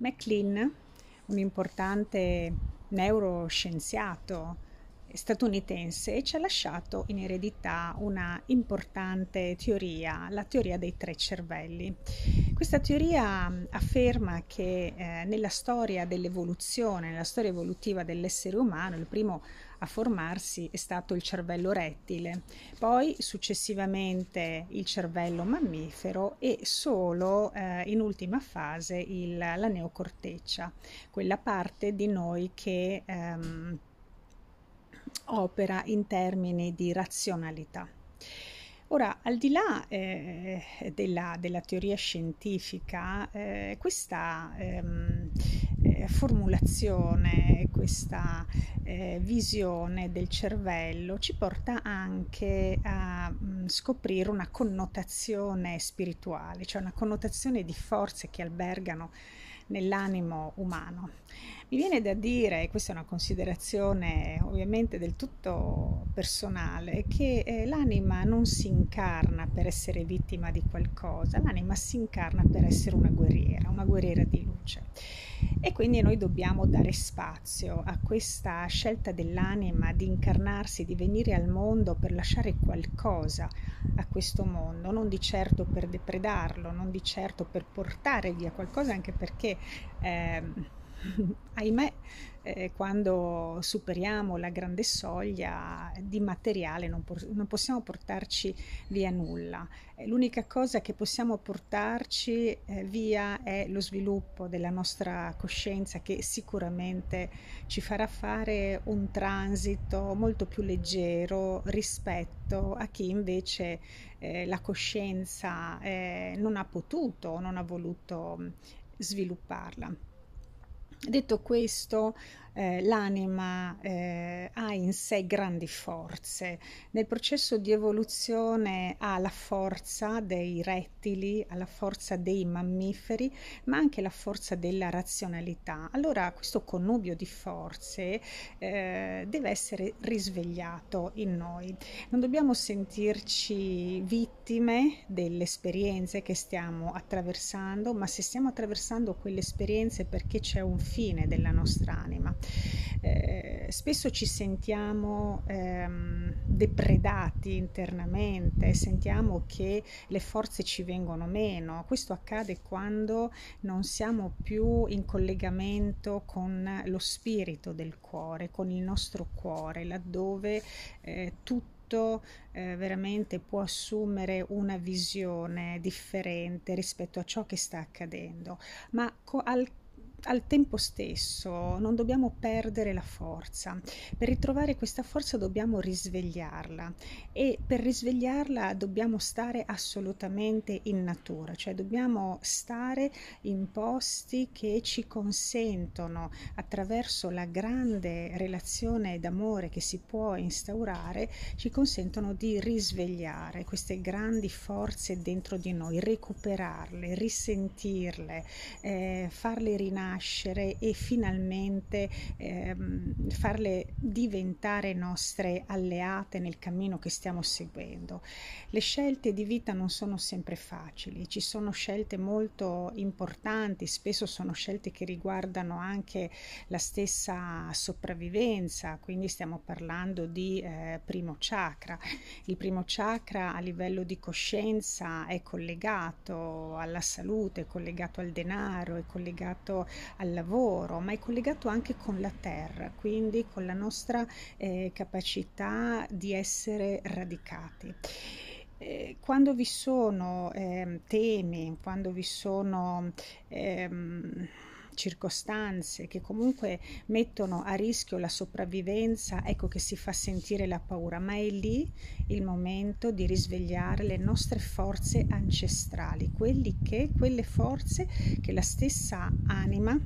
McLean, un importante neuroscienziato statunitense, ci ha lasciato in eredità una importante teoria, la teoria dei tre cervelli. Questa teoria afferma che eh, nella storia dell'evoluzione, nella storia evolutiva dell'essere umano, il primo a formarsi è stato il cervello rettile, poi successivamente il cervello mammifero e solo eh, in ultima fase il, la neocorteccia, quella parte di noi che ehm, opera in termini di razionalità. Ora, al di là eh, della, della, teoria scientifica, eh, questa ehm, eh, formulazione, questa eh, visione del cervello ci porta anche a mh, mm, scoprire una connotazione spirituale, cioè una connotazione di forze che albergano nell'animo umano. Mi viene da dire, e questa è una considerazione ovviamente del tutto personale, che eh, l'anima non si incarna per essere vittima di qualcosa, l'anima si incarna per essere una guerriera, una guerriera di luce. E quindi noi dobbiamo dare spazio a questa scelta dell'anima di incarnarsi, di venire al mondo per lasciare qualcosa a questo mondo, non di certo per depredarlo, non di certo per portare via qualcosa, anche perché... Eh, ahimè, eh, quando superiamo la grande soglia di materiale non, por- non possiamo portarci via nulla. Eh, l'unica cosa che possiamo portarci eh, via è lo sviluppo della nostra coscienza che sicuramente ci farà fare un transito molto più leggero rispetto a chi invece eh, la coscienza eh, non ha potuto, non ha voluto mm, svilupparla. Detto questo, eh, l'anima eh, ha in sé grandi forze. Nel processo di evoluzione ha la forza dei rettili, ha la forza dei mammiferi, ma anche la forza della razionalità. Allora questo connubio di forze eh, deve essere risvegliato in noi. Non dobbiamo sentirci vittime delle esperienze che stiamo attraversando, ma se stiamo attraversando quelle esperienze perché c'è un fine della nostra anima. Eh, spesso ci sentiamo ehm, depredati internamente, sentiamo che le forze ci vengono meno. Questo accade quando non siamo più in collegamento con lo spirito del cuore, con il nostro cuore, laddove eh, tutto eh, veramente può assumere una visione differente rispetto a ciò che sta accadendo, ma co- al al tempo stesso non dobbiamo perdere la forza. Per ritrovare questa forza dobbiamo risvegliarla e per risvegliarla dobbiamo stare assolutamente in natura, cioè dobbiamo stare in posti che ci consentono attraverso la grande relazione d'amore che si può instaurare, ci consentono di risvegliare queste grandi forze dentro di noi, recuperarle, risentirle, eh, farle rinascere nascere e finalmente ehm, farle diventare nostre alleate nel cammino che stiamo seguendo. Le scelte di vita non sono sempre facili, ci sono scelte molto importanti, spesso sono scelte che riguardano anche la stessa sopravvivenza, quindi stiamo parlando di eh, primo chakra. Il primo chakra a livello di coscienza è collegato alla salute, è collegato al denaro, è collegato al lavoro, ma è collegato anche con la terra, quindi con la nostra eh, capacità di essere radicati. Eh, quando vi sono eh, temi, quando vi sono ehm, circostanze che comunque mettono a rischio la sopravvivenza, ecco che si fa sentire la paura, ma è lì il momento di risvegliare le nostre forze ancestrali, che, quelle forze che la stessa anima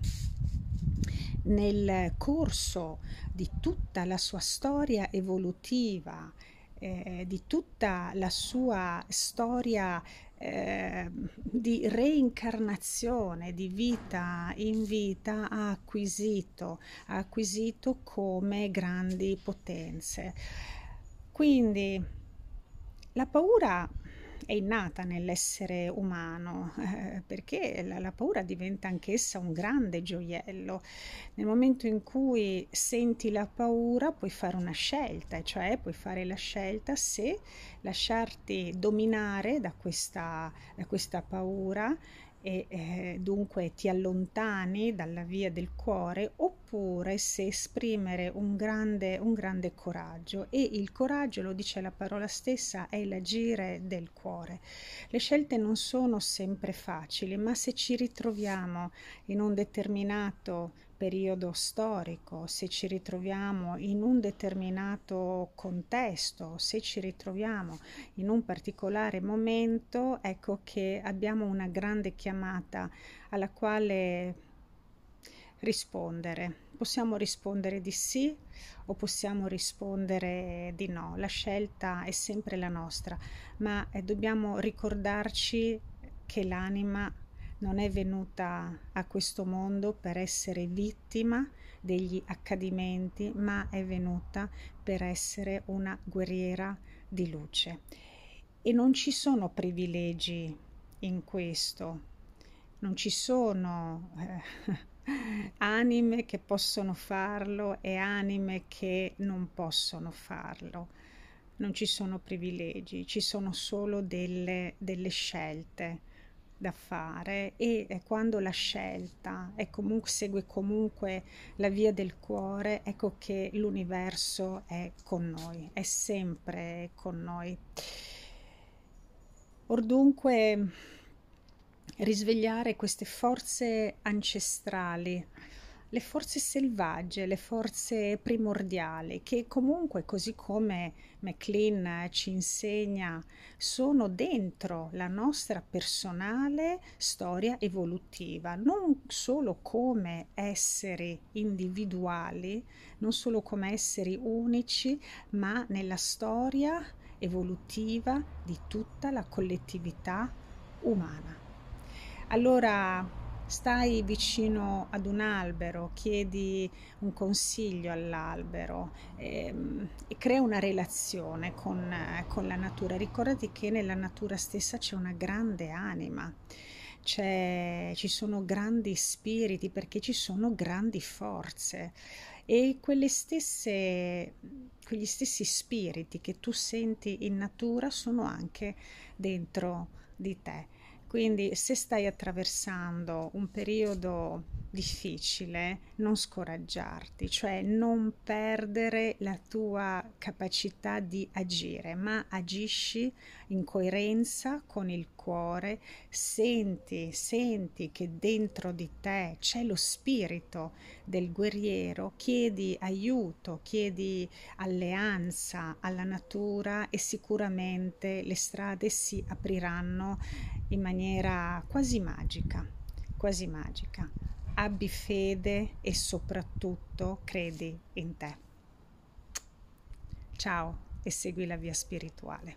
nel corso di tutta la sua storia evolutiva, eh, di tutta la sua storia eh, di reincarnazione di vita in vita ha acquisito, ha acquisito come grandi potenze. Quindi la paura è innata nell'essere umano, eh, perché la, la, paura diventa anch'essa un grande gioiello. Nel momento in cui senti la paura puoi fare una scelta, cioè puoi fare la scelta se lasciarti dominare da questa, da questa paura e eh, dunque ti allontani dalla via del cuore oppure se esprimere un grande, un grande coraggio e il coraggio, lo dice la parola stessa, è l'agire del cuore. Le scelte non sono sempre facili, ma se ci ritroviamo in un determinato periodo storico, se ci ritroviamo in un determinato contesto, se ci ritroviamo in un particolare momento, ecco che abbiamo una grande chiamata alla quale rispondere. Possiamo rispondere di sì o possiamo rispondere di no. La scelta è sempre la nostra, ma eh, dobbiamo ricordarci che l'anima non è venuta a questo mondo per essere vittima degli accadimenti, ma è venuta per essere una guerriera di luce. E non ci sono privilegi in questo, non ci sono eh, anime che possono farlo e anime che non possono farlo. Non ci sono privilegi, ci sono solo delle, delle scelte da fare e quando la scelta è comunque, segue comunque la via del cuore, ecco che l'universo è con noi, è sempre con noi. Or dunque risvegliare queste forze ancestrali le forze selvagge, le forze primordiali, che comunque, così come McLean ci insegna, sono dentro la nostra personale storia evolutiva, non solo come esseri individuali, non solo come esseri unici, ma nella storia evolutiva di tutta la collettività umana. Allora stai vicino ad un albero, chiedi un consiglio all'albero ehm, e crea una relazione con, eh, con la natura. Ricordati che nella natura stessa c'è una grande anima. C'è, ci sono grandi spiriti perché ci sono grandi forze e stesse, quegli stessi spiriti che tu senti in natura sono anche dentro di te. Quindi se stai attraversando un periodo difficile, non scoraggiarti, cioè non perdere la tua capacità di agire, ma agisci in coerenza con il cuore, senti, senti che dentro di te c'è lo spirito del guerriero, chiedi aiuto, chiedi alleanza alla natura e sicuramente le strade si apriranno in maniera quasi magica, quasi magica. Abbi fede e soprattutto credi in te. Ciao e segui la via spirituale.